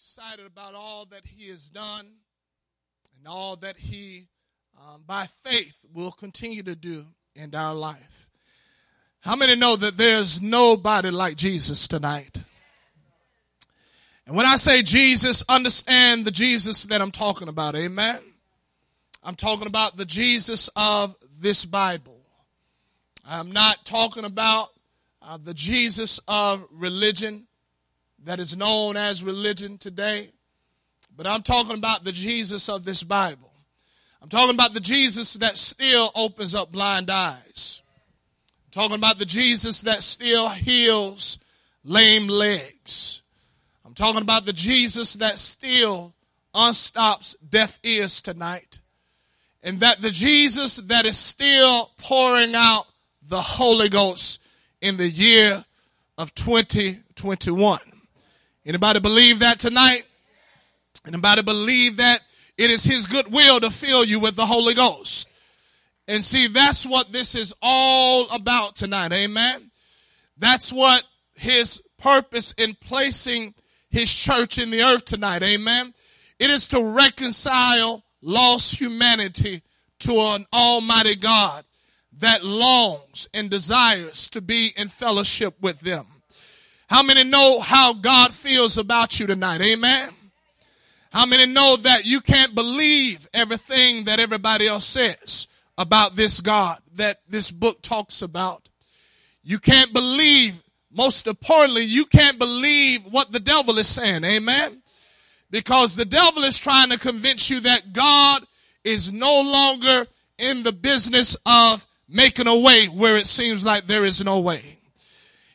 excited about all that He has done and all that He, um, by faith, will continue to do in our life. How many know that there's nobody like Jesus tonight? And when I say Jesus, understand the Jesus that I'm talking about. Amen. I'm talking about the Jesus of this Bible. I'm not talking about uh, the Jesus of religion that is known as religion today, but I'm talking about the Jesus of this Bible. I'm talking about the Jesus that still opens up blind eyes. I'm talking about the Jesus that still heals lame legs. I'm talking about the Jesus that still unstops deaf ears tonight. And that the Jesus that is still pouring out the Holy Ghost in the year of 2021. Anybody believe that tonight? Anybody believe that it is his good will to fill you with the Holy Ghost? And see, that's what this is all about tonight. Amen. That's what his purpose in placing his church in the earth tonight. Amen. It is to reconcile lost humanity to an almighty God that longs and desires to be in fellowship with them. How many know how God feels about you tonight? Amen. How many know that you can't believe everything that everybody else says about this God that this book talks about? You can't believe, most importantly, you can't believe what the devil is saying. Amen. Because the devil is trying to convince you that God is no longer in the business of making a way where it seems like there is no way.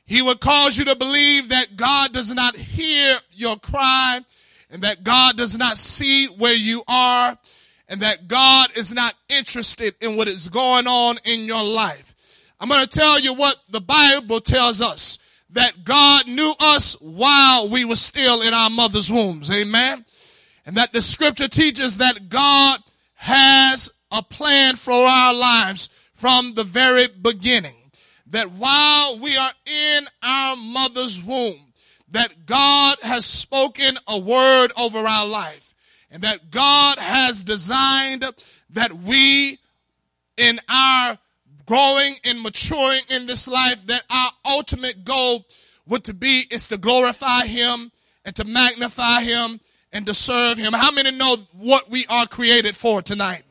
He would cause you to believe that God does not hear your cry and that God does not see where you are and that God is not interested in what is going on in your life. I'm going to tell you what the Bible tells us that God knew us while we were still in our mother's wombs. Amen. And that the scripture teaches that God has a plan for our lives from the very beginning. That while we are in our mother's womb, that God has spoken a word over our life and that God has designed that we in our growing and maturing in this life that our ultimate goal would to be is to glorify him and to magnify him and to serve him. How many know what we are created for tonight?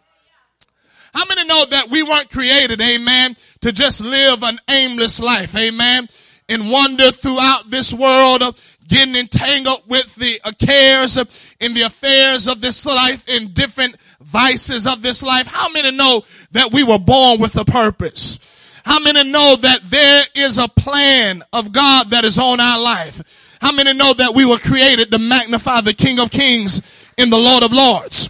How many know that we weren't created, amen, to just live an aimless life, amen, and wander throughout this world, uh, getting entangled with the cares uh, in the affairs of this life, in different vices of this life? How many know that we were born with a purpose? How many know that there is a plan of God that is on our life? How many know that we were created to magnify the King of Kings in the Lord of Lords?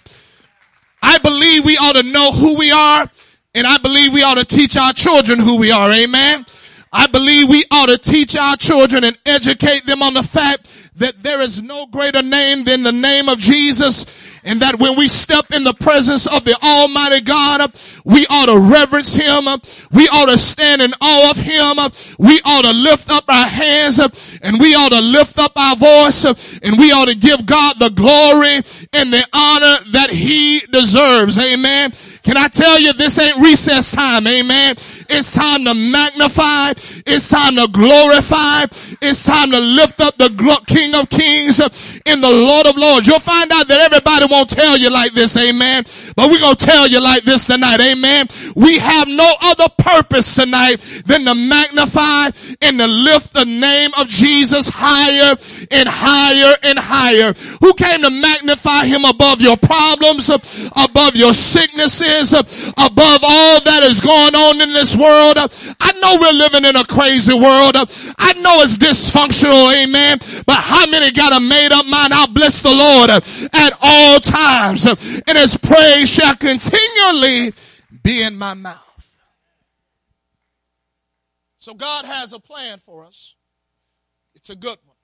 I believe we ought to know who we are and I believe we ought to teach our children who we are. Amen. I believe we ought to teach our children and educate them on the fact that there is no greater name than the name of Jesus and that when we step in the presence of the Almighty God, we ought to reverence Him. We ought to stand in awe of Him. We ought to lift up our hands and we ought to lift up our voice and we ought to give God the glory and the honor that He deserves. Amen. Can I tell you this ain't recess time? Amen. It's time to magnify. It's time to glorify. It's time to lift up the King of Kings in the Lord of Lords. You'll find out that everybody won't tell you like this. Amen. But we're going to tell you like this tonight. Amen. We have no other purpose tonight than to magnify and to lift the name of Jesus higher and higher and higher. Who came to magnify him above your problems, above your sicknesses, above all that is going on in this world. I know we're living in a crazy world. I know it's dysfunctional, amen. But how many got a made up mind? I'll bless the Lord at all times. And his praise shall continually be in my mouth. So God has a plan for us. It's a good one.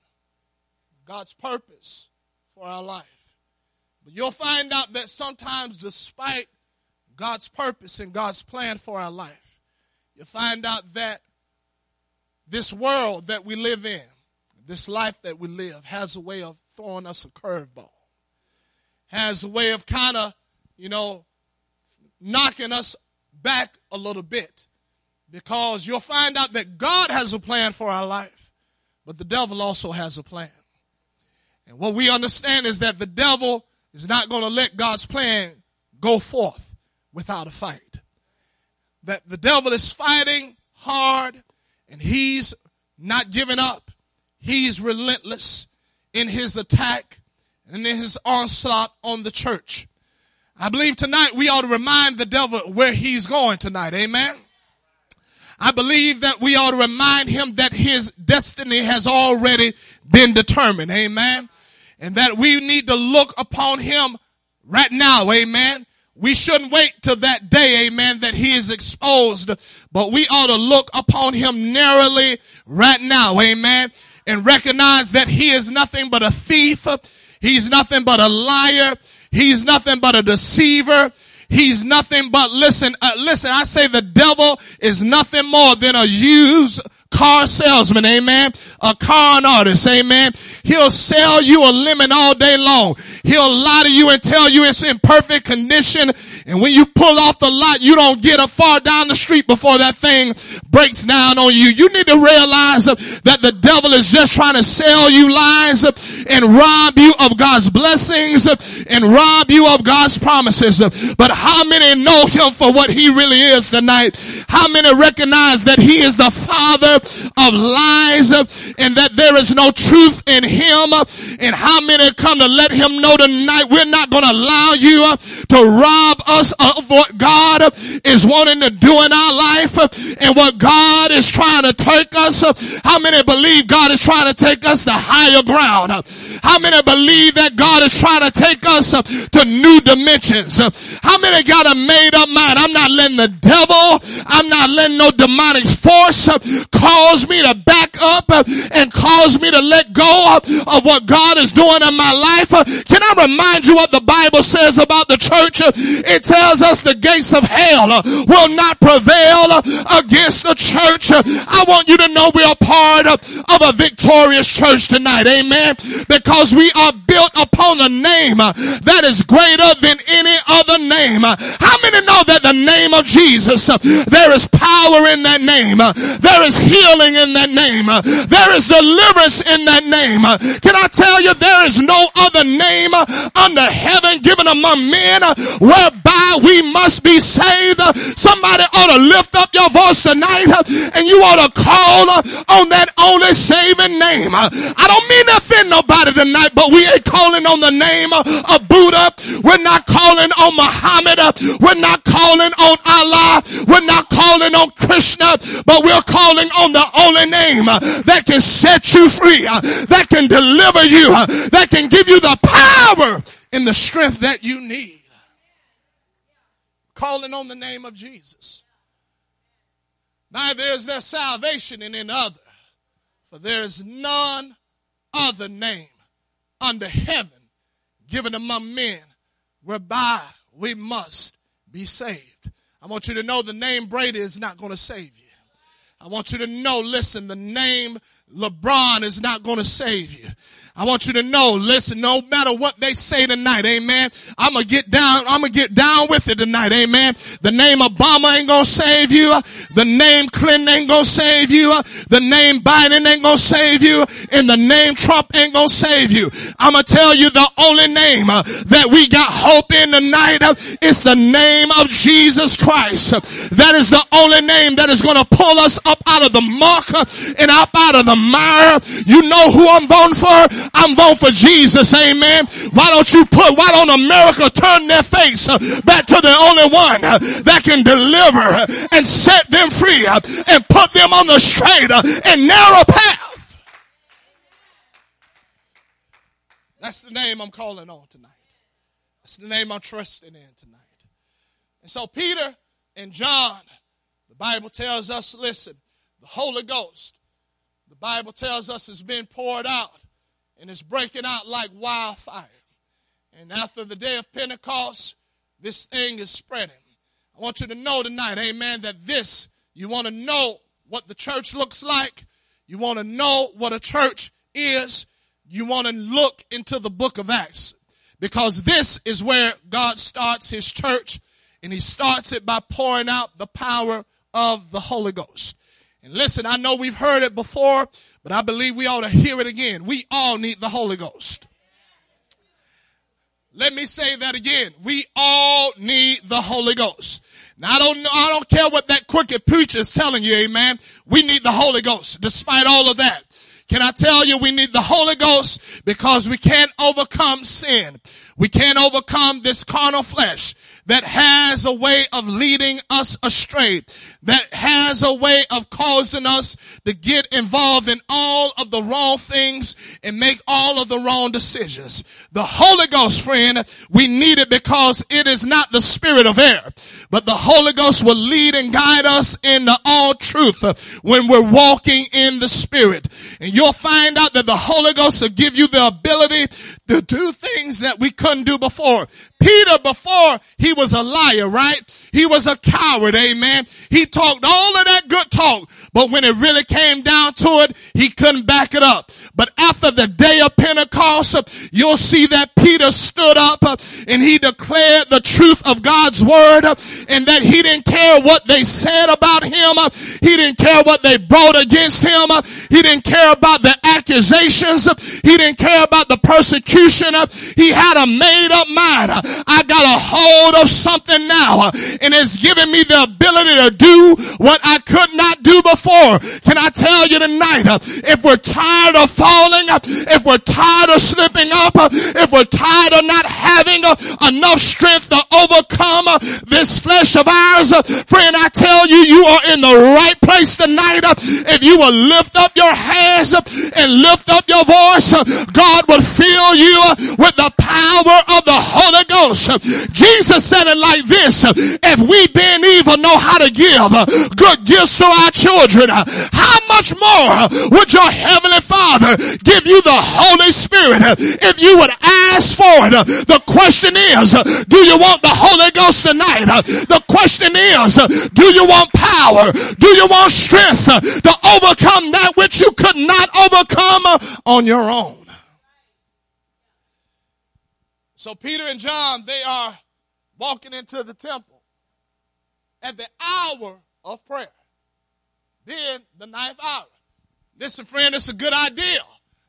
God's purpose for our life. But you'll find out that sometimes, despite God's purpose and God's plan for our life, you find out that this world that we live in, this life that we live has a way of throwing us a curveball, has a way of kind of, you know, knocking us back a little bit. Because you'll find out that God has a plan for our life, but the devil also has a plan. And what we understand is that the devil is not going to let God's plan go forth without a fight. That the devil is fighting hard and he's not giving up. He's relentless in his attack and in his onslaught on the church. I believe tonight we ought to remind the devil where he's going tonight. Amen. I believe that we ought to remind him that his destiny has already been determined. Amen. And that we need to look upon him right now. Amen. We shouldn't wait till that day, amen, that he is exposed, but we ought to look upon him narrowly right now, amen, and recognize that he is nothing but a thief. He's nothing but a liar. He's nothing but a deceiver. He's nothing but, listen, uh, listen, I say the devil is nothing more than a used car salesman, amen. A con artist, amen. He'll sell you a lemon all day long. He'll lie to you and tell you it's in perfect condition. And when you pull off the lot, you don't get a far down the street before that thing breaks down on you. You need to realize that the devil is just trying to sell you lies and rob you of God's blessings and rob you of God's promises. But how many know him for what he really is tonight? How many recognize that he is the father of lies uh, and that there is no truth in him? Uh, and how many come to let him know tonight we're not going to allow you uh, to rob us of what God is wanting to do in our life and what God is trying to take us. How many believe God is trying to take us to higher ground? How many believe that God is trying to take us to new dimensions? How many got a made up mind? I'm not letting the devil, I'm not letting no demonic force cause me to back up and cause me to let go of what God is doing in my life. Can I remind you what the Bible says about the church? It tells us the gates of hell will not prevail against the church. I want you to know we are part of a victorious church tonight. Amen. Because we are built upon a name that is greater than any other name. How many know that the name of Jesus, there is power in that name. There is healing in that name. There is deliverance in that name. Can I tell you there is no other name under heaven given among men whereby we must be saved. Somebody ought to lift up your voice tonight and you ought to call on that only saving name. I don't mean to offend nobody tonight, but we ain't calling on the name of Buddha. We're not calling on Muhammad. We're not calling on Allah. We're not calling on Krishna, but we're calling on the only name uh, that can set you free, uh, that can deliver you, uh, that can give you the power and the strength that you need. Calling on the name of Jesus. Neither is there salvation in any other, for there is none other name under heaven given among men whereby we must be saved. I want you to know the name Brady is not going to save you. I want you to know, listen, the name LeBron is not going to save you. I want you to know, listen, no matter what they say tonight, amen. I'm gonna get down, I'm gonna get down with it tonight, amen. The name Obama ain't gonna save you. The name Clinton ain't gonna save you. The name Biden ain't gonna save you. And the name Trump ain't gonna save you. I'm gonna tell you the only name uh, that we got hope in tonight uh, is the name of Jesus Christ. That is the only name that is gonna pull us up out of the muck uh, and up out of the mire. You know who I'm voting for? I'm voting for Jesus. Amen. Why don't you put, why don't America turn their face uh, back to the only one uh, that can deliver and set them free uh, and put them on the straight and narrow path? That's the name I'm calling on tonight. That's the name I'm trusting in tonight. And so Peter and John, the Bible tells us, listen, the Holy Ghost, Bible tells us it's been poured out and it's breaking out like wildfire. And after the day of Pentecost, this thing is spreading. I want you to know tonight, amen, that this, you want to know what the church looks like. You want to know what a church is you want to look into the book of Acts because this is where God starts his church and he starts it by pouring out the power of the Holy Ghost. And listen, I know we've heard it before, but I believe we ought to hear it again. We all need the Holy Ghost. Let me say that again. We all need the Holy Ghost. Now I don't know, I don't care what that crooked preacher is telling you, amen. We need the Holy Ghost despite all of that. Can I tell you we need the Holy Ghost because we can't overcome sin. We can't overcome this carnal flesh that has a way of leading us astray, that has a way of causing us to get involved in all of the wrong things and make all of the wrong decisions. The Holy Ghost, friend, we need it because it is not the spirit of error, but the Holy Ghost will lead and guide us into all truth when we're walking in the spirit. And you'll find out that the Holy Ghost will give you the ability to do things that we couldn't do before. Peter, before he was a liar, right? He was a coward, amen. He talked all of that good talk, but when it really came down to it, he couldn't back it up. But after the day of Pentecost, you'll see that Peter stood up and he declared the truth of God's word and that he didn't care what they said about him. He didn't care what they brought against him. He didn't care about the accusations. He didn't care about the persecution. He had a made up mind. I got a hold of something now and it's given me the ability to do what I could not do before. Can I tell you tonight, uh, if we're tired of falling, uh, if we're tired of slipping up, uh, if we're tired of not having enough strength to overcome this flesh of ours, friend, I tell you, you are in the right place tonight. If you will lift up your hands and lift up your voice, God will fill you with the power of the Holy Ghost. Jesus said it like this, if we being evil know how to give uh, good gifts to our children, uh, how much more uh, would your heavenly Father give you the Holy Spirit if you would ask for it? The question is, do you want the Holy Ghost tonight? The question is, do you want power? Do you want strength to overcome that which you could not overcome on your own? So Peter and John, they are walking into the temple at the hour of prayer. Then the ninth hour. Listen, friend, it's a good idea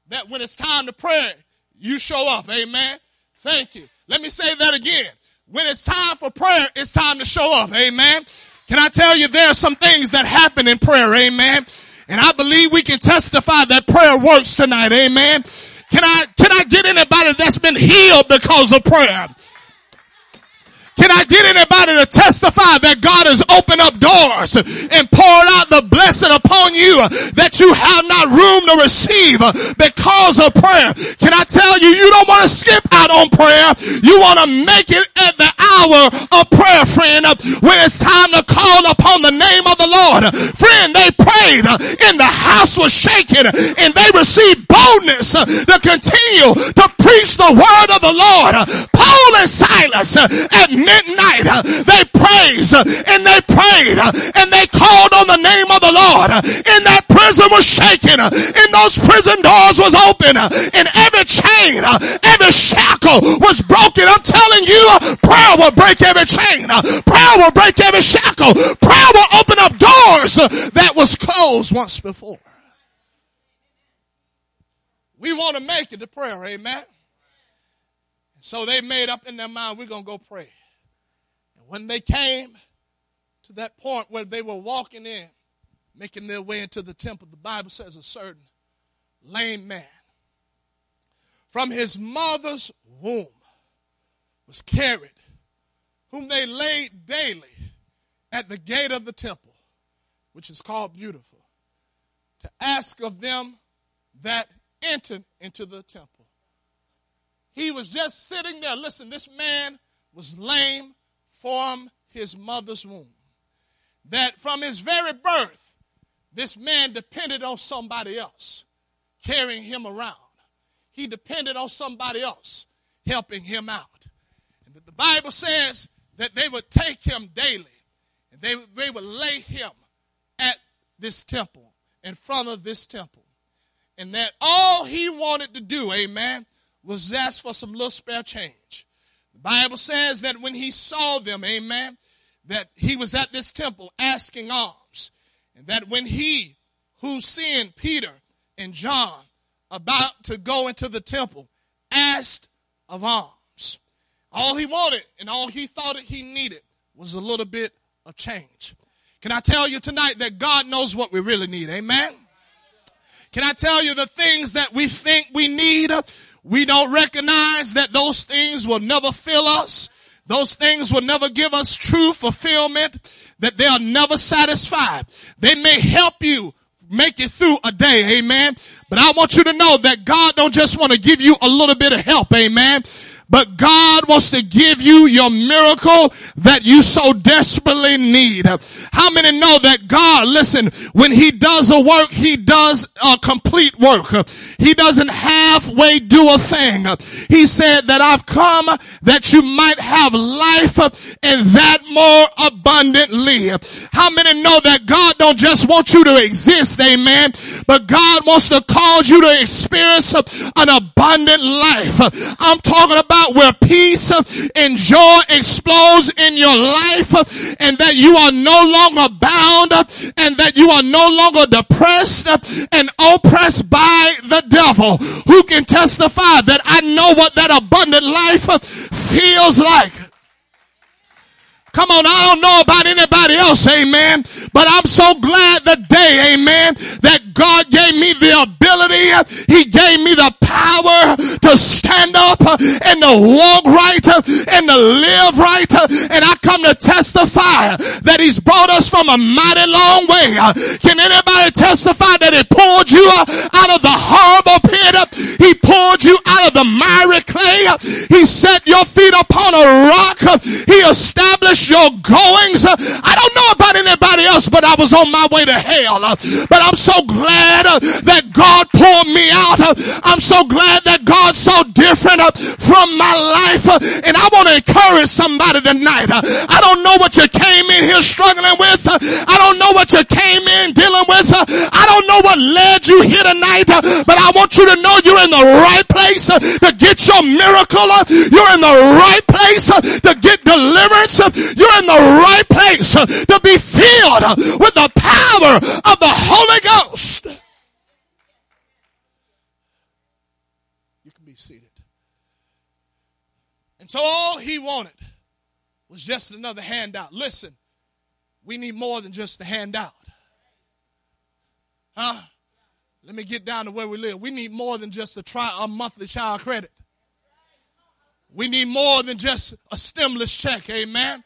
that when it's time to pray, you show up. Amen. Thank you. Let me say that again. When it's time for prayer, it's time to show up. Amen. Can I tell you there are some things that happen in prayer. Amen. And I believe we can testify that prayer works tonight. Amen. Can I, can I get anybody that's been healed because of prayer? Can I get anybody to testify that God has opened up doors and poured out the blessing upon you that you have not room to receive because of prayer? Can I tell you, you don't want to skip out on prayer. You want to make it at the hour of prayer, friend, when it's time to call upon the name of the Lord. Friend, they prayed and the house was shaken and they received boldness to continue to preach the word of the Lord. Paul and Silas at midnight, uh, they praised uh, and they prayed uh, and they called on the name of the Lord. Uh, and that prison was shaken uh, and those prison doors was open uh, and every chain, every shackle was broken. I'm telling you, prayer will break every chain. Prayer will break every shackle. Prayer will open up doors that was closed once before. We want to make it to prayer, amen. So they made up in their mind, we're going to go pray. When they came to that point where they were walking in, making their way into the temple, the Bible says a certain lame man from his mother's womb was carried, whom they laid daily at the gate of the temple, which is called Beautiful, to ask of them that entered into the temple. He was just sitting there. Listen, this man was lame from his mother's womb. That from his very birth, this man depended on somebody else carrying him around. He depended on somebody else helping him out. And the Bible says that they would take him daily and they, they would lay him at this temple, in front of this temple. and that all he wanted to do, amen, was ask for some little spare change. Bible says that when he saw them, amen, that he was at this temple asking alms, and that when he who seen Peter and John about to go into the temple asked of alms, all he wanted and all he thought that he needed was a little bit of change. Can I tell you tonight that God knows what we really need? Amen. Can I tell you the things that we think we need? We don't recognize that those things will never fill us. Those things will never give us true fulfillment, that they are never satisfied. They may help you make it through a day, amen. But I want you to know that God don't just want to give you a little bit of help, amen. But God wants to give you your miracle that you so desperately need. How many know that God, listen, when he does a work, he does a complete work. He doesn't halfway do a thing. He said that I've come that you might have life and that more abundantly. How many know that God don't just want you to exist, amen, but God wants to cause you to experience an abundant life. I'm talking about out where peace and joy explodes in your life and that you are no longer bound and that you are no longer depressed and oppressed by the devil. Who can testify that I know what that abundant life feels like? Come on, I don't know about anybody else, amen. But I'm so glad the day, amen, that God gave me the ability, He gave me the power to stand up and to walk right and to live right. And I come to testify that He's brought us from a mighty long way. Can anybody testify that He pulled you out of the horrible pit? He pulled you out of the miry clay. He set your feet upon a rock. He established your goings. I don't know about anybody else, but I was on my way to hell. But I'm so glad that God pulled me out. I'm so glad that God's so different uh, from my life. Uh, and I want to encourage somebody tonight. Uh, I don't know what you came in here struggling with. I don't know what you came in dealing with. I don't know what led you here tonight, but I want you to know you're in the right place to get your miracle. You're in the right place to get deliverance. You're in the right place to be filled with the power of the Holy Ghost. You can be seated. And so all he wanted was just another handout. Listen, we need more than just a handout. Huh? Let me get down to where we live. We need more than just a try a monthly child credit. We need more than just a stimulus check, amen.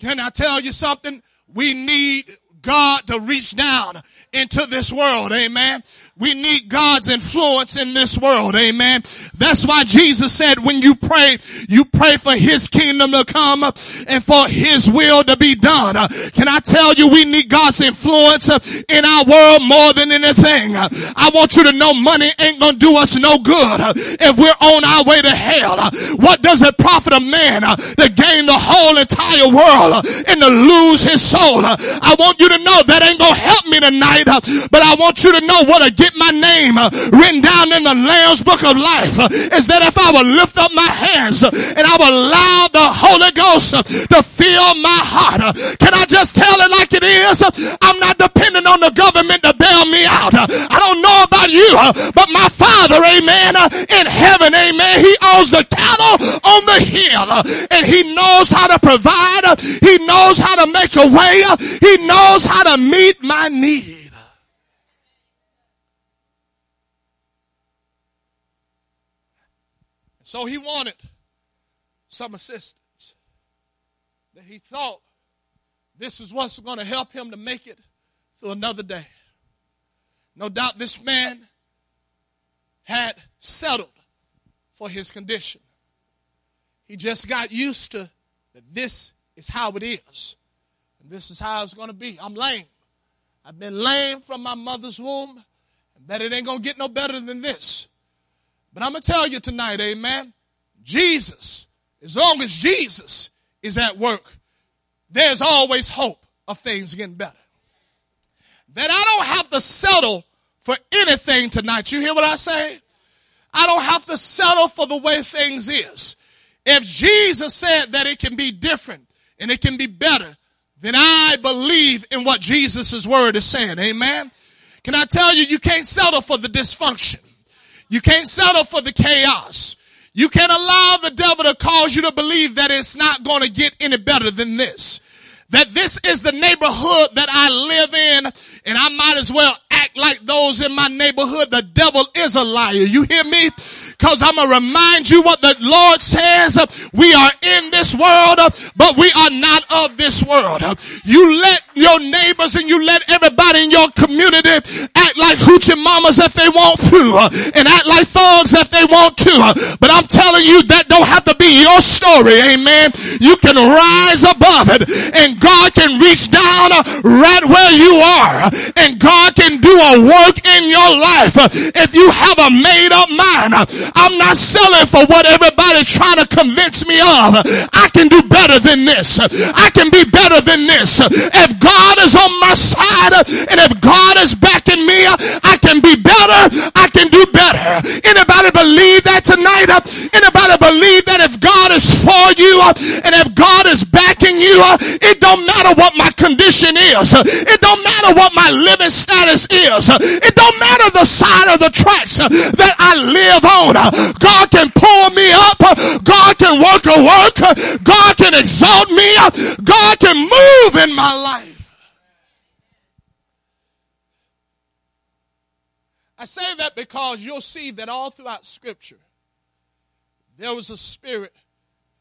Can I tell you something? We need God to reach down into this world. Amen. We need God's influence in this world. Amen. That's why Jesus said when you pray, you pray for his kingdom to come and for his will to be done. Can I tell you we need God's influence in our world more than anything? I want you to know money ain't gonna do us no good if we're on our way to hell. What does it profit a man to gain the whole entire world and to lose his soul? I want you to know that ain't gonna help me tonight, Uh, but I want you to know what a get my name uh, written down in the Lamb's book of life uh, is that if I will lift up my hands uh, and I will allow the Holy Ghost uh, to fill my heart, uh, can I just tell it like it is? I'm not dependent on the government to bail me out. I don't know about you, but my Father, amen, in heaven, amen, He owns the cattle on the hill and He knows how to provide. He knows how to make a way. He knows how to meet my need. So he wanted some assistance. That he thought this was what's going to help him to make it through another day. No doubt this man had settled for his condition. He just got used to that this is how it is. And this is how it's going to be. I'm lame. I've been lame from my mother's womb. And that it ain't going to get no better than this. But I'm going to tell you tonight, amen, Jesus, as long as Jesus is at work, there's always hope of things getting better. That I don't have to settle for anything tonight. You hear what I say? I don't have to settle for the way things is. If Jesus said that it can be different and it can be better, then I believe in what Jesus' word is saying. Amen. Can I tell you, you can't settle for the dysfunction. You can't settle for the chaos. You can't allow the devil to cause you to believe that it's not going to get any better than this. That this is the neighborhood that I live in and I might as well act like those in my neighborhood. The devil is a liar. You hear me? Cause I'm gonna remind you what the Lord says. We are in this world, but we are not of this world. You let your neighbors and you let everybody in your community act like hoochie mamas if they want to, and act like thugs if they want to. But I'm telling you that don't have to be your story. Amen. You can rise above it and God can reach down right where you are and God can do a work in your life. If you have a made up mind, I'm not selling for what everybody's trying to convince me of. I can do better than this. I can be better than this. If God is on my side and if God is backing me, I can be better. I can do better. Anybody believe that tonight? Anybody believe that if God is for you and if God is backing you, it don't matter what my condition is. It don't matter what my living status is. It don't matter the side of the tracks that I live on. God can pull me up. God can work a work. God can exalt me. God can move in my life. I say that because you'll see that all throughout Scripture, there was a spirit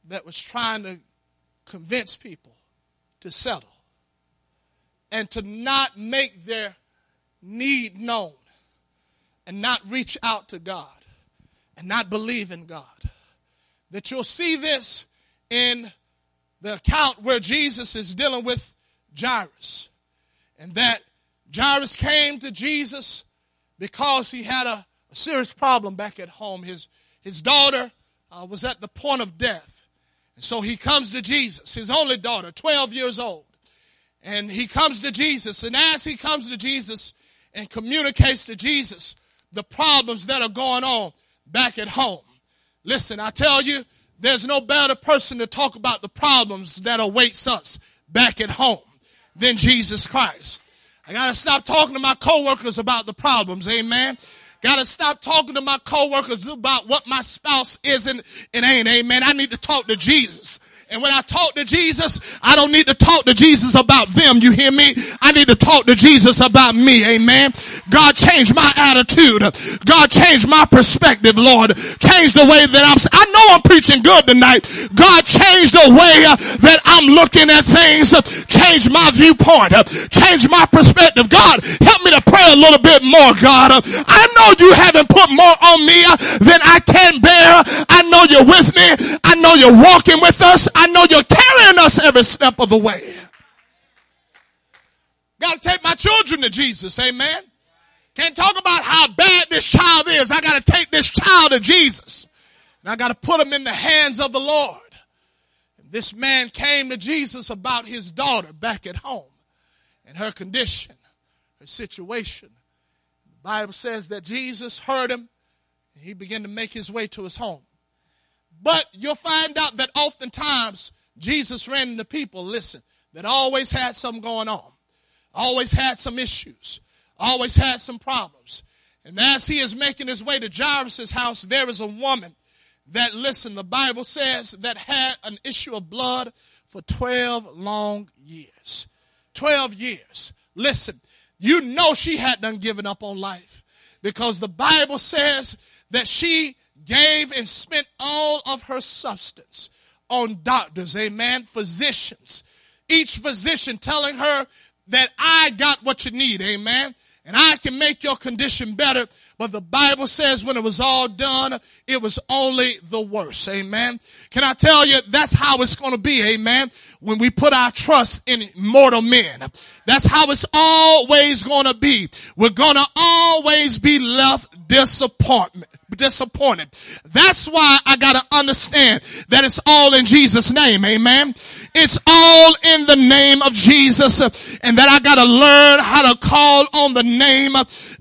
that was trying to convince people to settle and to not make their need known and not reach out to God and not believe in God. That you'll see this in the account where Jesus is dealing with Jairus. And that Jairus came to Jesus because he had a, a serious problem back at home. His, his daughter uh, was at the point of death. And so he comes to Jesus, his only daughter, 12 years old. And he comes to Jesus. And as he comes to Jesus and communicates to Jesus the problems that are going on, back at home. Listen, I tell you, there's no better person to talk about the problems that awaits us back at home than Jesus Christ. I gotta stop talking to my coworkers about the problems, amen. Gotta stop talking to my coworkers about what my spouse isn't and ain't, amen. I need to talk to Jesus. And when I talk to Jesus, I don't need to talk to Jesus about them. You hear me? I need to talk to Jesus about me. Amen. God changed my attitude. God changed my perspective, Lord. Change the way that I'm, I know I'm preaching good tonight. God changed the way that I'm looking at things. Change my viewpoint. Change my perspective. God, help me to pray a little bit more, God. I know you haven't put more on me than I can bear. I know you're with me. I know you're walking with us. I know you're carrying us every step of the way. Got to take my children to Jesus. Amen. Can't talk about how bad this child is. I got to take this child to Jesus. And I got to put him in the hands of the Lord. And this man came to Jesus about his daughter back at home and her condition, her situation. The Bible says that Jesus heard him and he began to make his way to his home. But you'll find out that oftentimes Jesus ran into people, listen, that always had something going on, always had some issues, always had some problems. And as he is making his way to Jairus' house, there is a woman that, listen, the Bible says that had an issue of blood for 12 long years. 12 years. Listen, you know she had done given up on life because the Bible says that she gave and spent all of her substance on doctors, amen, physicians. Each physician telling her that I got what you need, amen, and I can make your condition better. But the Bible says when it was all done, it was only the worst, amen. Can I tell you, that's how it's going to be, amen, when we put our trust in mortal men. That's how it's always going to be. We're going to always be left disappointment disappointed. That's why I gotta understand that it's all in Jesus' name. Amen. It's all in the name of Jesus and that I gotta learn how to call on the name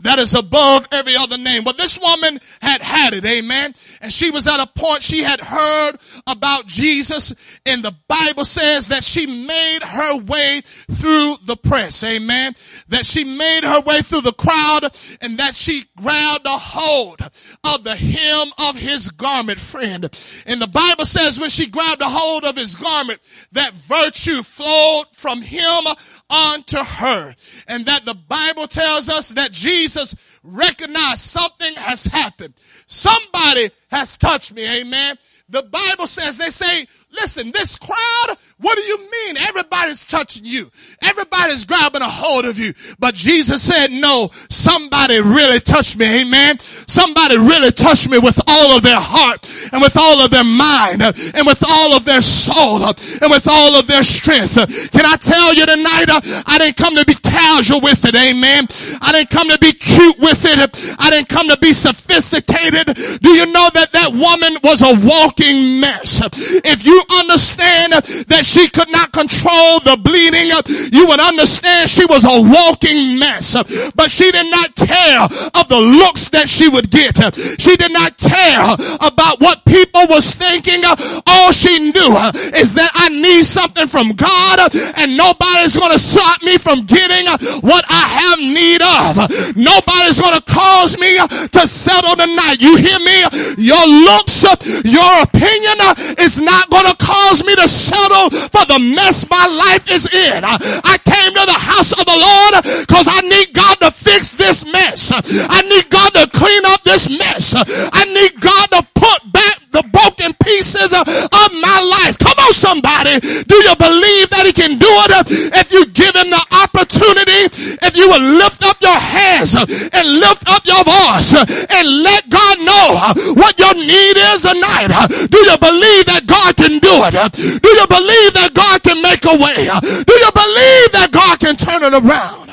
that is above every other name. But this woman had had it, amen. And she was at a point she had heard about Jesus and the Bible says that she made her way through the press, amen. That she made her way through the crowd and that she grabbed a hold of the hem of his garment, friend. And the Bible says when she grabbed a hold of his garment, that virtue flowed from him unto her. And that the Bible tells us that Jesus recognized something has happened. Somebody has touched me. Amen. The Bible says, they say, listen, this crowd, what do you mean? Everybody's touching you. Everybody's grabbing a hold of you. But Jesus said, no, somebody really touched me. Amen. Somebody really touched me with all of their heart and with all of their mind and with all of their soul and with all of their strength. Can I tell you tonight, uh, I didn't come to be casual with it. Amen. I didn't come to be cute with it. I didn't come to be sophisticated. Do you know that that woman was a walking mess? If you understand that she could not control the bleeding, you would understand she was a walking mess. But she did not care of the looks that she would get. She did not care about what people was thinking. All she knew is that I need something from God and nobody's going to stop me from getting what I have need of. Nobody's going to cause me to settle tonight. You hear me? Your looks, your opinion is not going to cause me to settle for the mess my life is in. I came to the house of the Lord because I need God to fix this mess. I need God to clean up this mess. I need God to put back the broken pieces of my life. Come on, somebody. Do you believe that he can do it if you give him the opportunity? If you will lift up your hands and lift up your voice and let God know what your need is tonight. Do you believe that God can do it? Do you believe that God can make a way? Do you believe that God can turn it around?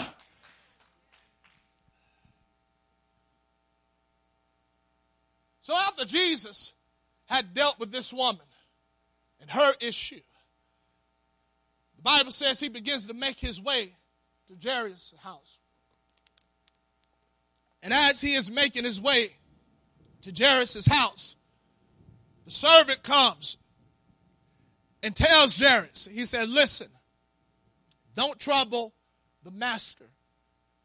So after Jesus had dealt with this woman and her issue. The Bible says he begins to make his way to Jairus' house. And as he is making his way to Jairus' house, the servant comes and tells Jairus, he said, Listen, don't trouble the master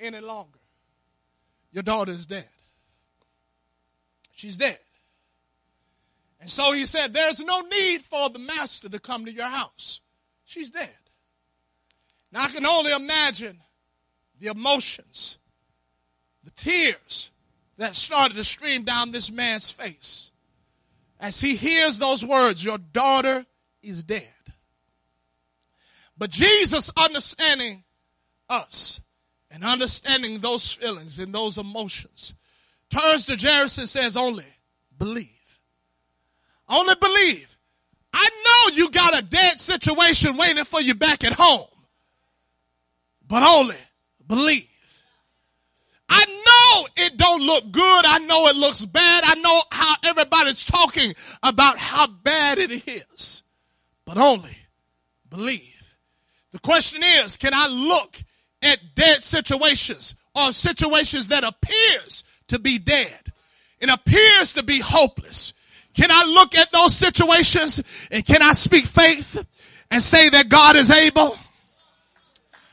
any longer. Your daughter is dead. She's dead. And so he said, There's no need for the master to come to your house. She's dead. Now I can only imagine the emotions, the tears that started to stream down this man's face as he hears those words, Your daughter is dead. But Jesus, understanding us and understanding those feelings and those emotions, turns to Jairus and says, Only believe. Only believe. I know you got a dead situation waiting for you back at home, but only believe. I know it don't look good. I know it looks bad. I know how everybody's talking about how bad it is, but only believe. The question is, can I look at dead situations or situations that appears to be dead? It appears to be hopeless. Can I look at those situations and can I speak faith and say that God is able?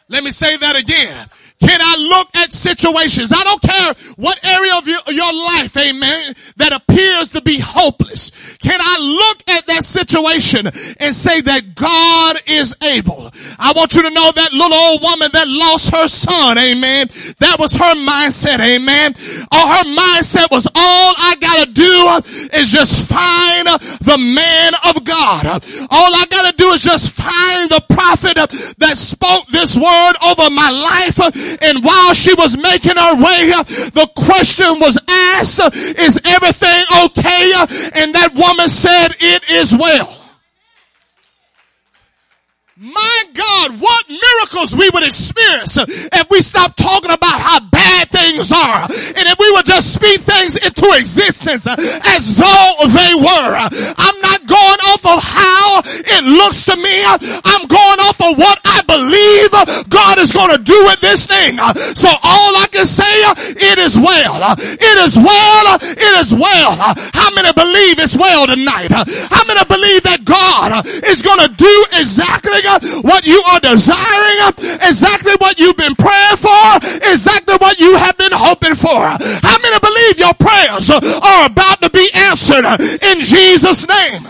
Let me say that again. Can I look at situations? I don't care what area of your, your, life, amen, that appears to be hopeless. Can I look at that situation and say that God is able? I want you to know that little old woman that lost her son, amen. That was her mindset, amen. Or her mindset was all I gotta do is just find the man of God. All I gotta do is just find the prophet that spoke this word over my life and while she was making her way, the question was asked, is everything okay? And that woman said, it is well. My God, what miracles we would experience if we stopped talking about how bad things are and if we would just speak things into existence as though they were. I'm not going off of how It looks to me, I'm going off of what I believe God is going to do with this thing. So all I can say, it is well. It is well. It is well. How many believe it's well tonight? How many believe that God is going to do exactly what you are desiring, exactly what you've been praying for, exactly what you have been hoping for? How many believe your prayers are about to be answered in Jesus' name?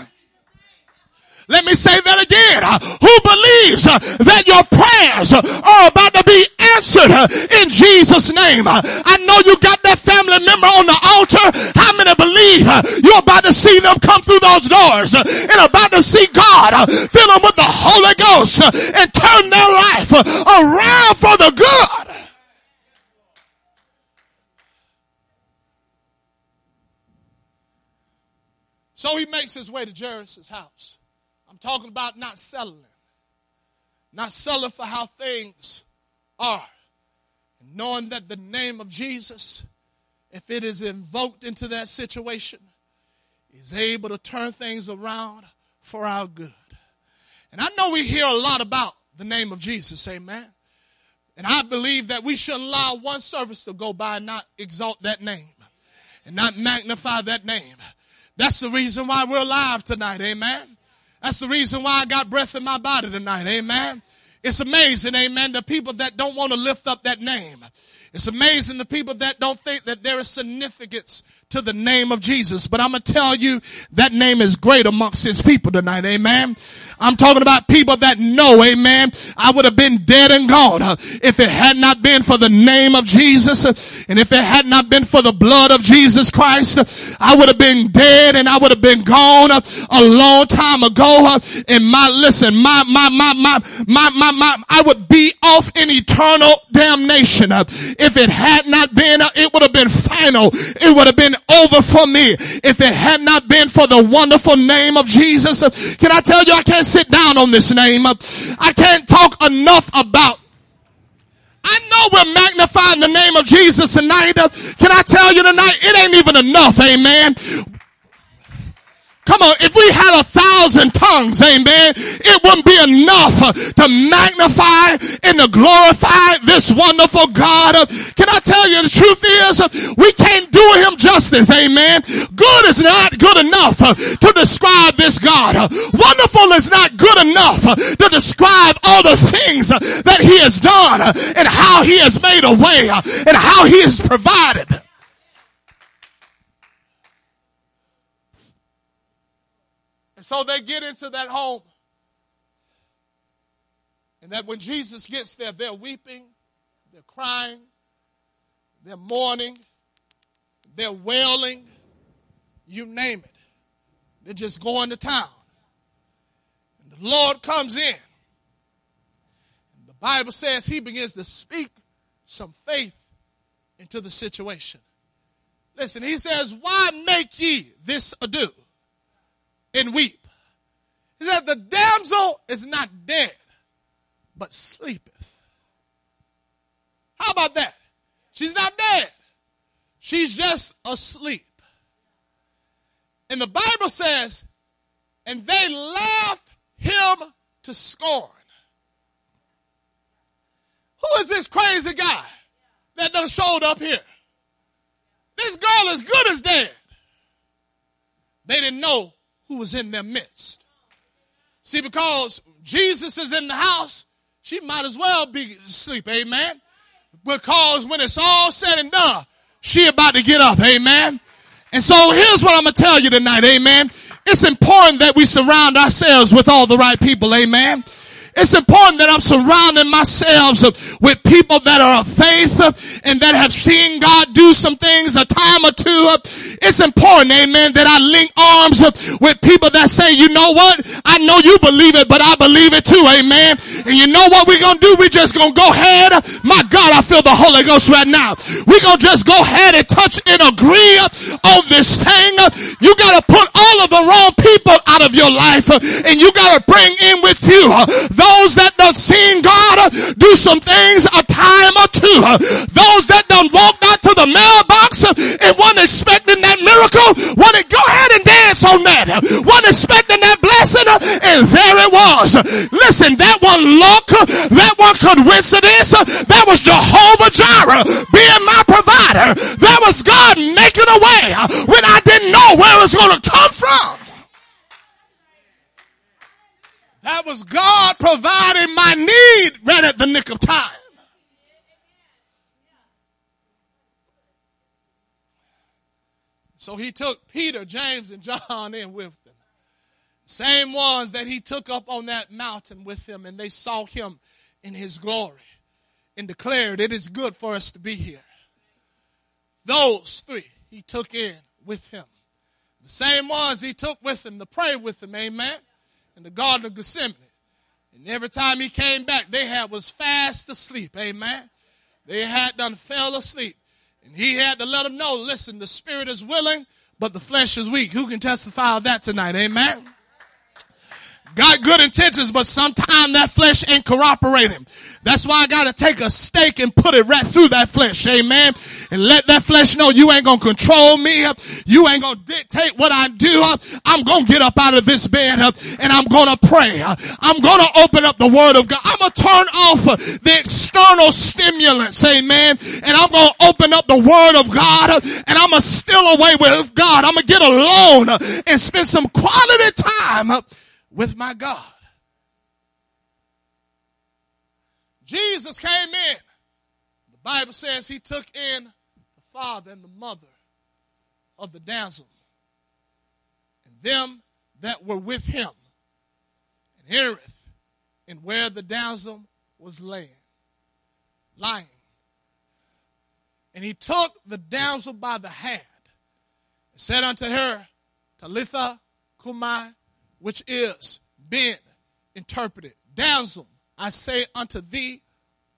Let me say that again. Who believes that your prayers are about to be answered in Jesus' name? I know you got that family member on the altar. How many believe you're about to see them come through those doors and about to see God fill them with the Holy Ghost and turn their life around for the good? So he makes his way to Jairus' house. Talking about not settling, not settling for how things are. And knowing that the name of Jesus, if it is invoked into that situation, is able to turn things around for our good. And I know we hear a lot about the name of Jesus, amen. And I believe that we shouldn't allow one service to go by and not exalt that name and not magnify that name. That's the reason why we're alive tonight. Amen. That's the reason why I got breath in my body tonight. Amen. It's amazing. Amen. The people that don't want to lift up that name. It's amazing the people that don't think that there is significance to the name of Jesus. But I'm going to tell you that name is great amongst his people tonight. Amen. I'm talking about people that know, amen. I would have been dead and gone uh, if it had not been for the name of Jesus uh, and if it had not been for the blood of Jesus Christ. Uh, I would have been dead and I would have been gone a long time ago. And my, listen, my, my, my, my, my, my, my, I would be off in eternal damnation. If it had not been, it would have been final. It would have been over for me if it had not been for the wonderful name of Jesus. Can I tell you, I can't sit down on this name. I can't talk enough about I know we're magnifying the name of Jesus tonight. Can I tell you tonight? It ain't even enough, amen. Come on, if we had a thousand tongues, amen, it wouldn't be enough to magnify and to glorify this wonderful God. Can I tell you the truth is we can't do him justice, amen. Good is not good enough to describe this God. Wonderful is not good enough to describe all the things that he has done and how he has made a way and how he has provided. So they get into that home. And that when Jesus gets there, they're weeping, they're crying, they're mourning, they're wailing, you name it. They're just going to town. And the Lord comes in. And the Bible says he begins to speak some faith into the situation. Listen, he says, Why make ye this ado? And weep. He said, The damsel is not dead, but sleepeth. How about that? She's not dead, she's just asleep. And the Bible says, and they laughed him to scorn. Who is this crazy guy that done showed up here? This girl is good as dead. They didn't know who was in their midst. See, because Jesus is in the house, she might as well be asleep, amen. Because when it's all said and done, she about to get up, amen. And so here's what I'm gonna tell you tonight, amen. It's important that we surround ourselves with all the right people, amen. It's important that I'm surrounding myself with people that are of faith and that have seen God do some things a time or two. It's important, amen, that I link arms with people that say, you know what? I know you believe it, but I believe it too, amen. And you know what we're going to do? We're just going to go ahead. My God, I feel the Holy Ghost right now. We're going to just go ahead and touch and agree on this thing. You got to put all of the wrong people out of your life and you got to bring in with you those that done seen God uh, do some things a time or two. Uh, those that done walked out to the mailbox uh, and wasn't expecting that miracle want to go ahead and dance on that. Wasn't expecting that blessing, and there it was. Listen, that one luck, that one coincidence, that was Jehovah Jireh being my provider. That was God making a way when I didn't know where it was going to come from. That was God providing my need right at the nick of time. So he took Peter, James, and John in with them. Same ones that he took up on that mountain with him, and they saw him in his glory and declared, It is good for us to be here. Those three he took in with him. The same ones he took with him to pray with him, amen, in the Garden of Gethsemane. And every time he came back, they had was fast asleep, amen. They had done fell asleep. And he had to let them know, listen, the spirit is willing, but the flesh is weak. Who can testify of that tonight? Amen. Got good intentions, but sometimes that flesh ain't cooperating. That's why I gotta take a stake and put it right through that flesh. Amen. And let that flesh know you ain't gonna control me. You ain't gonna dictate what I do. I'm gonna get up out of this bed and I'm gonna pray. I'm gonna open up the word of God. I'm gonna turn off the external stimulants. Amen. And I'm gonna open up the word of God and I'm gonna steal away with God. I'm gonna get alone and spend some quality time with my God. Jesus came in. The Bible says he took in the father and the mother of the damsel and them that were with him and heareth and where the damsel was laying, lying. And he took the damsel by the hand and said unto her, Talitha cumi, which is being interpreted. Damsel, I say unto thee,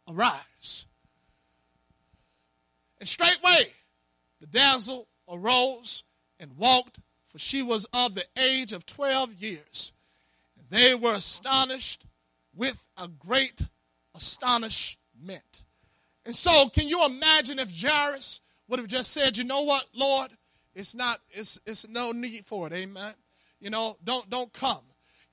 arise. And straightway the damsel arose and walked, for she was of the age of twelve years. They were astonished with a great astonishment. And so, can you imagine if Jairus would have just said, "You know what, Lord, it's not, it's, it's no need for it, Amen." You know, don't don't come.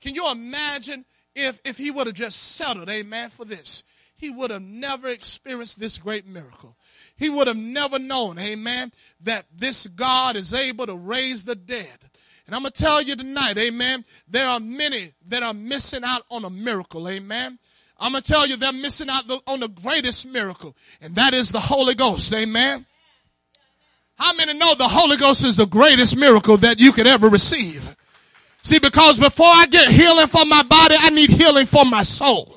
Can you imagine if if he would have just settled, amen, for this? He would have never experienced this great miracle. He would have never known, amen, that this God is able to raise the dead. And I'm going to tell you tonight, amen, there are many that are missing out on a miracle, amen. I'm going to tell you they're missing out on the greatest miracle, and that is the Holy Ghost, amen. How many know the Holy Ghost is the greatest miracle that you could ever receive? See, because before I get healing for my body, I need healing for my soul.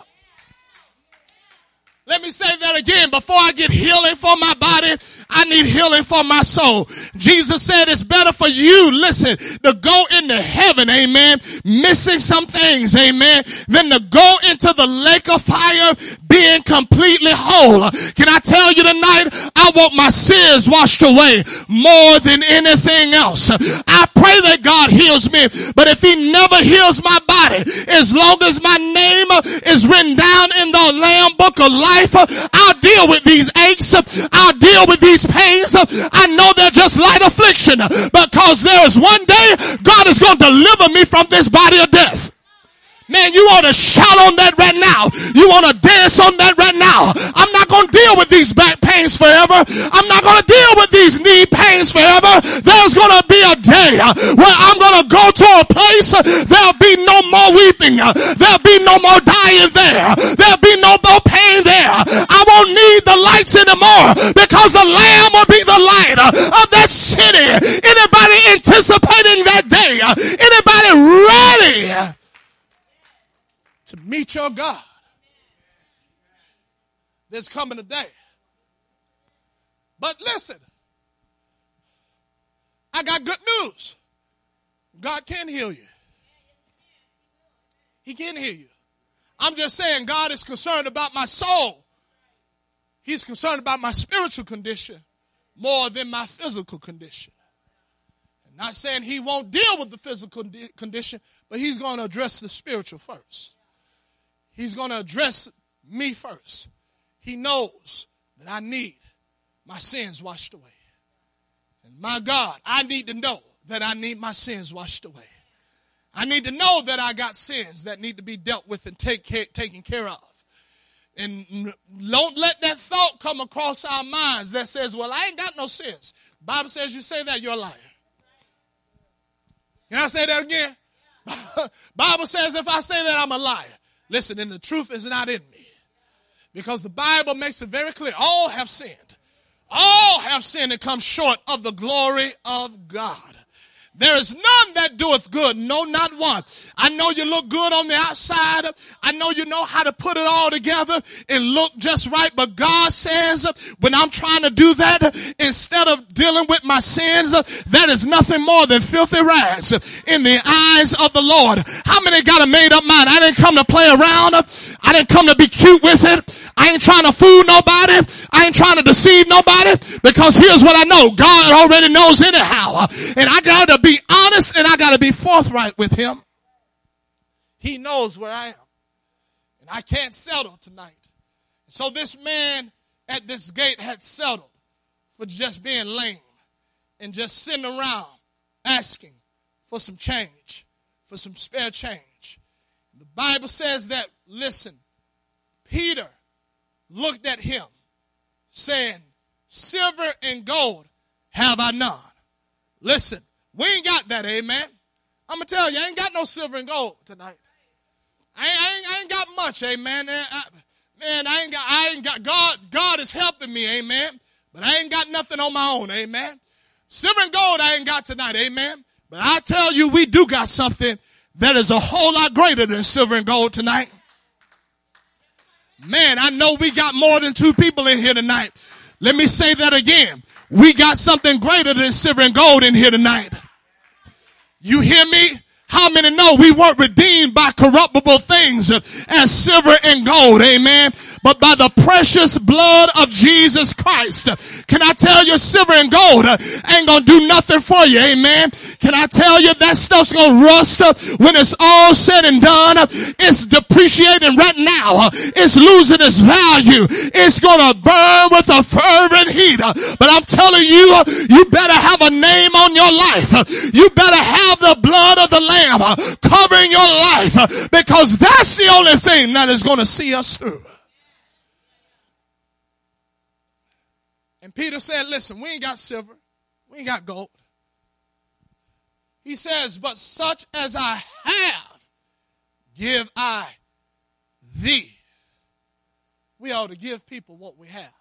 Let me say that again. Before I get healing for my body, I need healing for my soul. Jesus said it's better for you, listen, to go into heaven, amen, missing some things, amen, than to go into the lake of fire being completely whole. Can I tell you tonight, I want my sins washed away more than anything else. I pray that God heals me, but if he never heals my body, as long as my name is written down in the Lamb book of life, I'll deal with these aches. I'll deal with these pains, I know they're just light affliction because there is one day God is going to deliver me from this body of death. Man, you want to shout on that right now. You want to dance on that right now. I'm not going to deal with these back pains forever. I'm not going to deal with these knee pains forever. There's going to be a day uh, where I'm going to go to a place. Uh, there'll be no more weeping. Uh, there'll be no more dying there. There'll be no more pain there. I won't need the lights anymore because the Lamb will be the light of that city. Anybody anticipating that day? Anybody ready? Meet your God. There's coming a day. But listen, I got good news. God can heal you. He can heal you. I'm just saying, God is concerned about my soul. He's concerned about my spiritual condition more than my physical condition. I'm not saying He won't deal with the physical condition, but He's going to address the spiritual first. He's going to address me first. He knows that I need my sins washed away. And my God, I need to know that I need my sins washed away. I need to know that I got sins that need to be dealt with and take care, taken care of. And don't let that thought come across our minds that says, well, I ain't got no sins. Bible says you say that, you're a liar. Can I say that again? Bible says if I say that, I'm a liar. Listen, and the truth is not in me. Because the Bible makes it very clear. All have sinned. All have sinned and come short of the glory of God. There is none that doeth good, no, not one. I know you look good on the outside. I know you know how to put it all together and look just right. But God says, when I'm trying to do that, instead of dealing with my sins, that is nothing more than filthy rags in the eyes of the Lord. How many got a made up mind? I didn't come to play around. I didn't come to be cute with it. I ain't trying to fool nobody. I ain't trying to deceive nobody because here's what I know. God already knows anyhow. And I got to be honest and I got to be forthright with him. He knows where I am. And I can't settle tonight. So this man at this gate had settled for just being lame and just sitting around asking for some change, for some spare change. The Bible says that, listen, Peter looked at him, saying, Silver and gold have I none. Listen, we ain't got that, amen. I'm going to tell you, I ain't got no silver and gold tonight. I ain't, I ain't, I got much, amen. I, man, I ain't got, I ain't got, God, God is helping me, amen. But I ain't got nothing on my own, amen. Silver and gold I ain't got tonight, amen. But I tell you, we do got something that is a whole lot greater than silver and gold tonight. Man, I know we got more than two people in here tonight. Let me say that again. We got something greater than silver and gold in here tonight. You hear me? How many know we weren't redeemed by corruptible things as silver and gold? Amen. But by the precious blood of Jesus Christ. Can I tell you silver and gold ain't gonna do nothing for you? Amen. Can I tell you that stuff's gonna rust when it's all said and done? It's depreciating right now. It's losing its value. It's gonna burn with a fervent heat. But I'm telling you, you better have a name on your life. You better have the blood of the Lamb Lamb uh, covering your life uh, because that's the only thing that is going to see us through. And Peter said, Listen, we ain't got silver, we ain't got gold. He says, But such as I have, give I thee. We ought to give people what we have.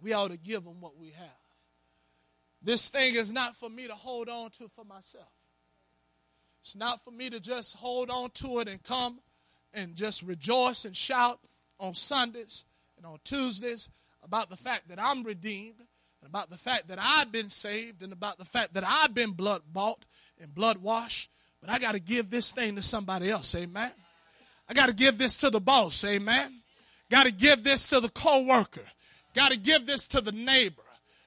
We ought to give them what we have. This thing is not for me to hold on to for myself. It's not for me to just hold on to it and come and just rejoice and shout on Sundays and on Tuesdays about the fact that I'm redeemed and about the fact that I've been saved and about the fact that I've been blood bought and blood washed. But I got to give this thing to somebody else. Amen. I got to give this to the boss. Amen. Got to give this to the co-worker. Got to give this to the neighbor.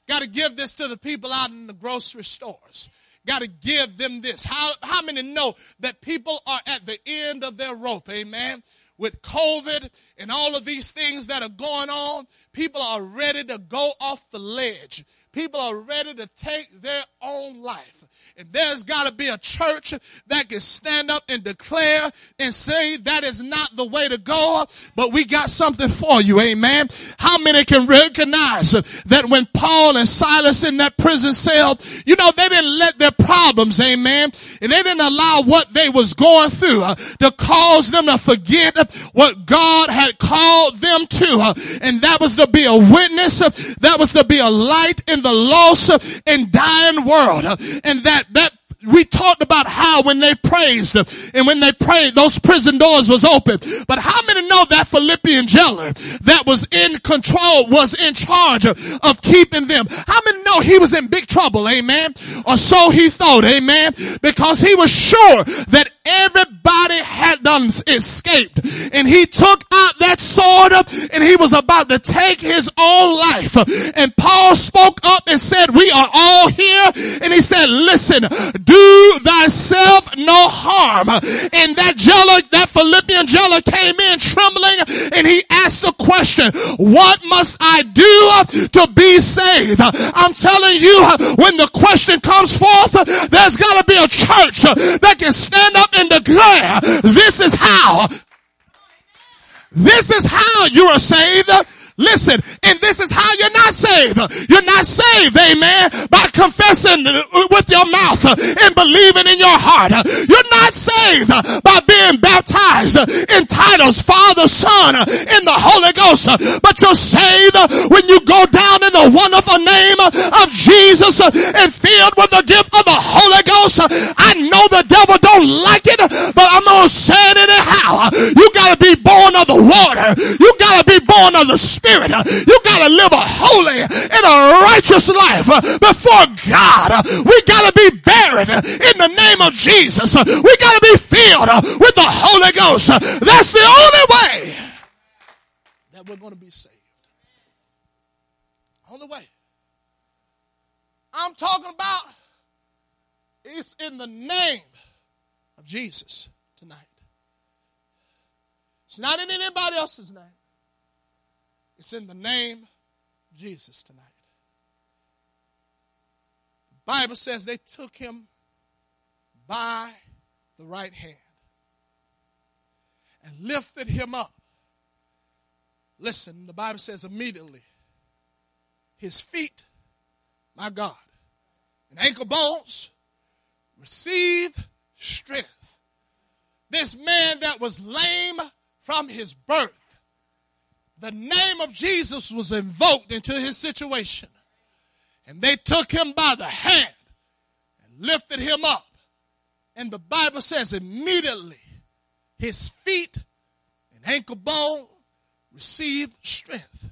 Got to give this to the people out in the grocery stores got to give them this. How, how many know that people are at the end of their rope? Amen. With COVID and all of these things that are going on, people are ready to go off the ledge. People are ready to take their own life. And there's got to be a church that can stand up and declare and say that is not the way to go, but we got something for you. Amen. How many can recognize that when Paul and Silas in that prison cell, you know, they didn't let their problems, amen, and they didn't allow what they was going through uh, to cause them to forget what God had called them to. Uh, and that was to be a witness. Uh, that was to be a light in the lost and dying world. And that that we talked about how when they praised and when they prayed, those prison doors was open. But how many know that Philippian jailer that was in control was in charge of keeping them? How many know he was in big trouble? Amen. Or so he thought. Amen. Because he was sure that everybody had done escaped. And he took out that sword and he was about to take his own life. And Paul spoke up and said, we are all here. And he said, listen, do thyself no harm. And that jailer, that Philippian jailer came in trembling and he asked the question, what must I do to be saved? I'm telling you, when the question comes forth, there's got to be a church that can stand up and declare, this is how this is how you are saved. Listen, and this is how you're not saved. You're not saved, amen, by confessing with your mouth and believing in your heart. You're not saved by being baptized in titles, Father, Son, in the Holy Ghost. But you're saved when you go down in the wonderful name of Jesus and filled with the gift of the Holy I know the devil don't like it, but I'm gonna say it anyhow. You gotta be born of the water. You gotta be born of the Spirit. Spirit. You got to live a holy and a righteous life before God. We got to be buried in the name of Jesus. We got to be filled with the Holy Ghost. That's the only way that we're going to be saved. Only way. I'm talking about it's in the name of Jesus tonight. It's not in anybody else's name. It's in the name of Jesus tonight. The Bible says they took him by the right hand and lifted him up. Listen, the Bible says immediately his feet, my God, and ankle bones received strength. This man that was lame from his birth the name of Jesus was invoked into his situation. And they took him by the hand and lifted him up. And the Bible says immediately his feet and ankle bone received strength.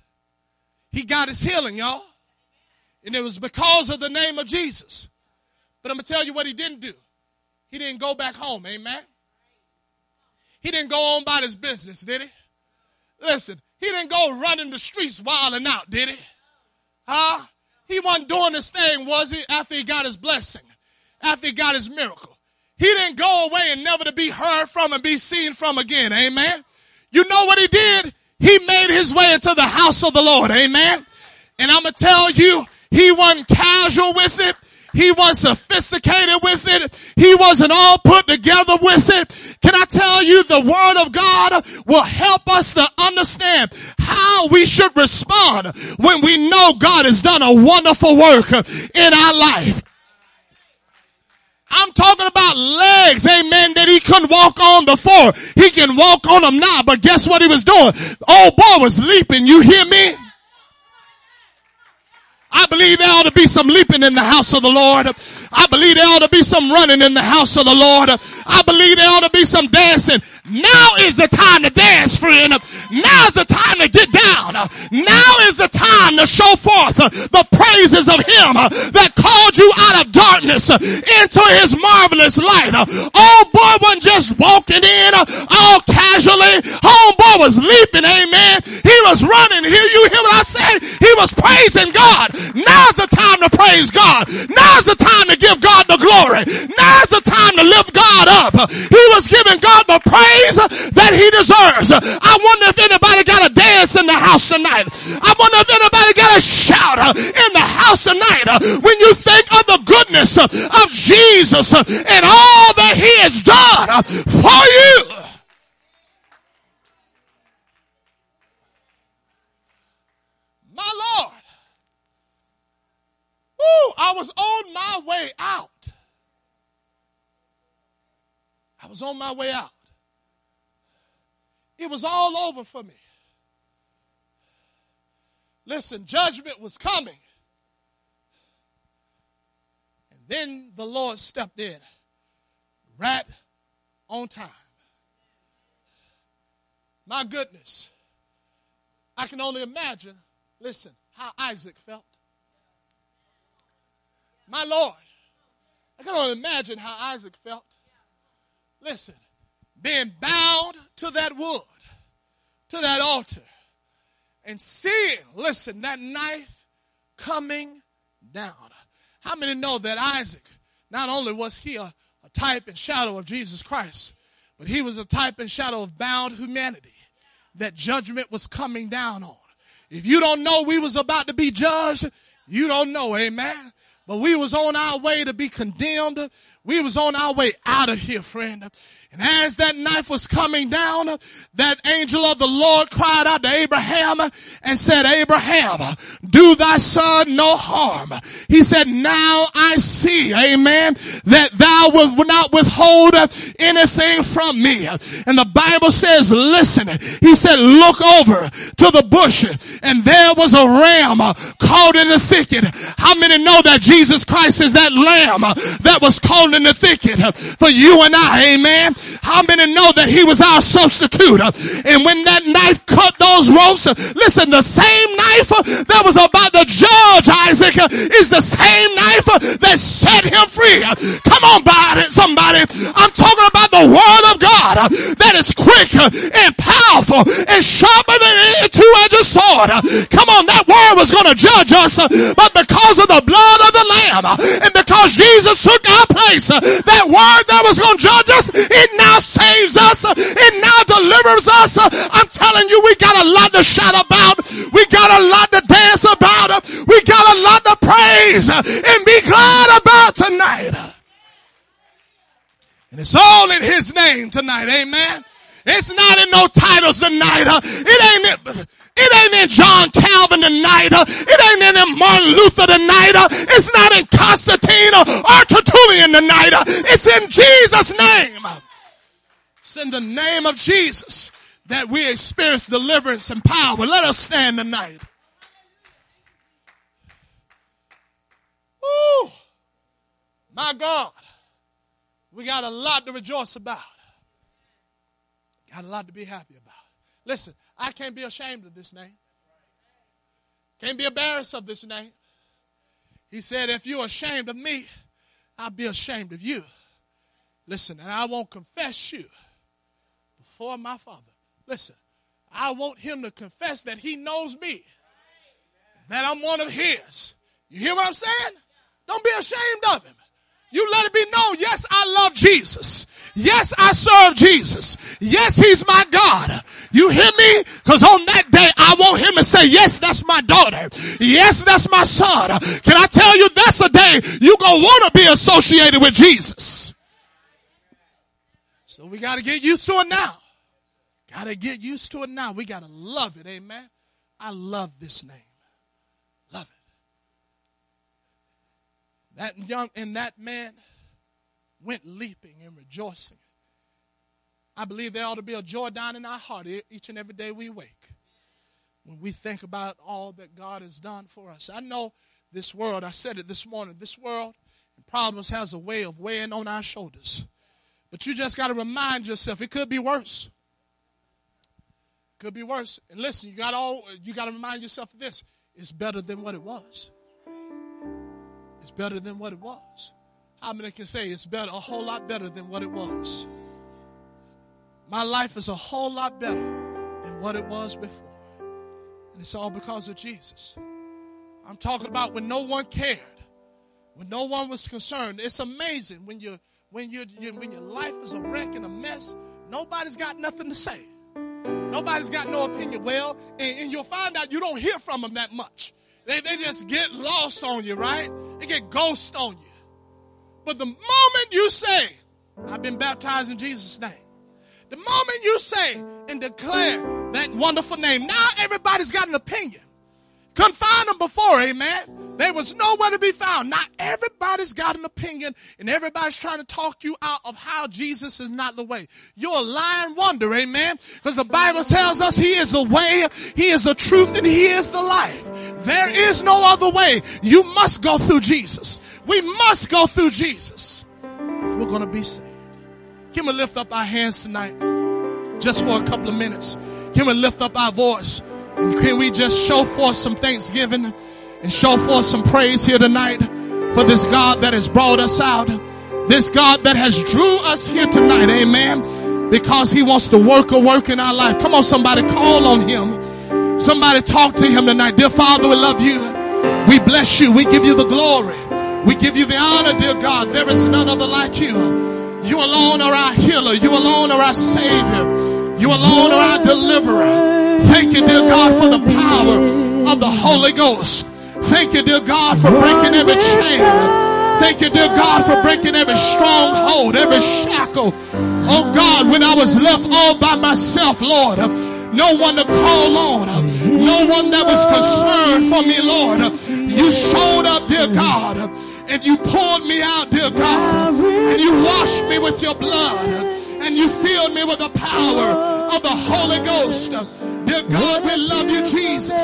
He got his healing, y'all. And it was because of the name of Jesus. But I'm going to tell you what he didn't do. He didn't go back home, amen. He didn't go on about his business, did he? Listen, he didn't go running the streets wilding out, did he? Huh? He wasn't doing this thing, was he, after he got his blessing, after he got his miracle. He didn't go away and never to be heard from and be seen from again. Amen. You know what he did? He made his way into the house of the Lord. Amen. And I'm going to tell you, he wasn't casual with it. He was sophisticated with it. He wasn't all put together with it. Can I tell you the word of God will help us to understand how we should respond when we know God has done a wonderful work in our life. I'm talking about legs, amen, that he couldn't walk on before. He can walk on them now, but guess what he was doing? Old boy was leaping. You hear me? I believe there ought to be some leaping in the house of the Lord. I believe there ought to be some running in the house of the Lord. I believe there ought to be some dancing. Now is the time to dance, friend. Now is the time to get down. Now is the time to show forth the praises of Him that called you out of darkness into His marvelous light. Old boy wasn't just walking in all casually. Oh, Homeboy was leaping, amen. He was running. Hear you hear what I say? He was praising God. Now's the time to praise God. Now's the time to give God the glory. Now's the time to lift God up. He was giving God the praise that he deserves. I wonder if anybody got a dance in the house tonight. I wonder if anybody got a shout in the house tonight when you think of the goodness of Jesus and all that he has done for you. My Lord. Woo, I was on my way out. I was on my way out. It was all over for me. Listen, judgment was coming. And then the Lord stepped in right on time. My goodness. I can only imagine, listen, how Isaac felt. My Lord. I can only imagine how Isaac felt. listen, being bound to that wood, to that altar, and seeing, listen, that knife coming down. How many know that Isaac, not only was he a, a type and shadow of Jesus Christ, but he was a type and shadow of bound humanity that judgment was coming down on. If you don't know we was about to be judged, you don't know, amen. But we was on our way to be condemned. We was on our way out of here, friend. And as that knife was coming down, that angel of the Lord cried out to Abraham and said, Abraham, do thy son no harm. He said, now I see, amen, that thou wilt not withhold anything from me. And the Bible says, listen, he said, look over to the bush and there was a ram caught in the thicket. How many know that Jesus Christ is that lamb that was caught in the thicket for you and I, amen? How many know that he was our substitute? And when that knife cut those ropes, listen, the same knife that was about to judge Isaac is the same knife that set him free. Come on, somebody. I'm talking about the word of God that is quick and powerful and sharper than any two-edged sword. Come on, that word was going to judge us, but because of the blood of the Lamb and because Jesus took our place, that word that was going to judge us, it now saves us. It now delivers us. I'm telling you, we got a lot to shout about. We got a lot to dance about. We got a lot to praise and be glad about tonight. And it's all in his name tonight. Amen. It's not in no titles tonight. It ain't it ain't in John Calvin tonight. It ain't in Martin Luther tonight. It's not in Constantine or Tertullian tonight. It's in Jesus' name. It's in the name of Jesus that we experience deliverance and power. Let us stand tonight. Woo! My God. We got a lot to rejoice about. Got a lot to be happy about. Listen, I can't be ashamed of this name. Can't be embarrassed of this name. He said, if you're ashamed of me, I'll be ashamed of you. Listen, and I won't confess you before my Father. Listen, I want him to confess that he knows me, that I'm one of his. You hear what I'm saying? Don't be ashamed of him. You let it be known, yes, I love Jesus. Yes, I serve Jesus. Yes, he's my God. You hear me? Cause on that day, I want him to say, yes, that's my daughter. Yes, that's my son. Can I tell you that's a day you gonna want to be associated with Jesus. So we got to get used to it now. Got to get used to it now. We got to love it. Amen. I love this name. Love it. That young and that man went leaping and rejoicing. I believe there ought to be a joy down in our heart each and every day we wake when we think about all that God has done for us. I know this world, I said it this morning, this world and problems has a way of weighing on our shoulders. But you just got to remind yourself it could be worse. Could be worse. And listen, you got all you got to remind yourself of this. It's better than what it was. It's better than what it was. How many can say it's better, a whole lot better than what it was? My life is a whole lot better than what it was before. And it's all because of Jesus. I'm talking about when no one cared, when no one was concerned. It's amazing when you when you when your life is a wreck and a mess, nobody's got nothing to say. Nobody's got no opinion. Well, and, and you'll find out you don't hear from them that much. They, they just get lost on you, right? They get ghost on you. But the moment you say, I've been baptized in Jesus' name, the moment you say and declare that wonderful name, now everybody's got an opinion. Couldn't find them before, amen. There was nowhere to be found. Not everybody's got an opinion and everybody's trying to talk you out of how Jesus is not the way. You're a lying wonder, amen. Because the Bible tells us he is the way, he is the truth, and he is the life. There is no other way. You must go through Jesus. We must go through Jesus if we're going to be saved. Can we lift up our hands tonight? Just for a couple of minutes. Can we lift up our voice? And can we just show forth some thanksgiving? And show forth some praise here tonight for this God that has brought us out. This God that has drew us here tonight, amen, because he wants to work a work in our life. Come on, somebody, call on him. Somebody talk to him tonight. Dear Father, we love you. We bless you. We give you the glory. We give you the honor, dear God. There is none other like you. You alone are our healer. You alone are our savior. You alone are our deliverer. Thank you, dear God, for the power of the Holy Ghost. Thank you, dear God, for breaking every chain. Thank you, dear God, for breaking every stronghold, every shackle. Oh God, when I was left all by myself, Lord, no one to call on, no one that was concerned for me, Lord. You showed up, dear God, and you pulled me out, dear God, and you washed me with your blood, and you filled me with the power of the Holy Ghost. Dear God, we love you, Jesus.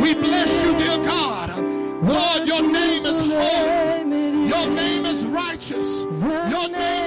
We bless you, dear God. Lord, your name is holy. Your name is righteous. Your name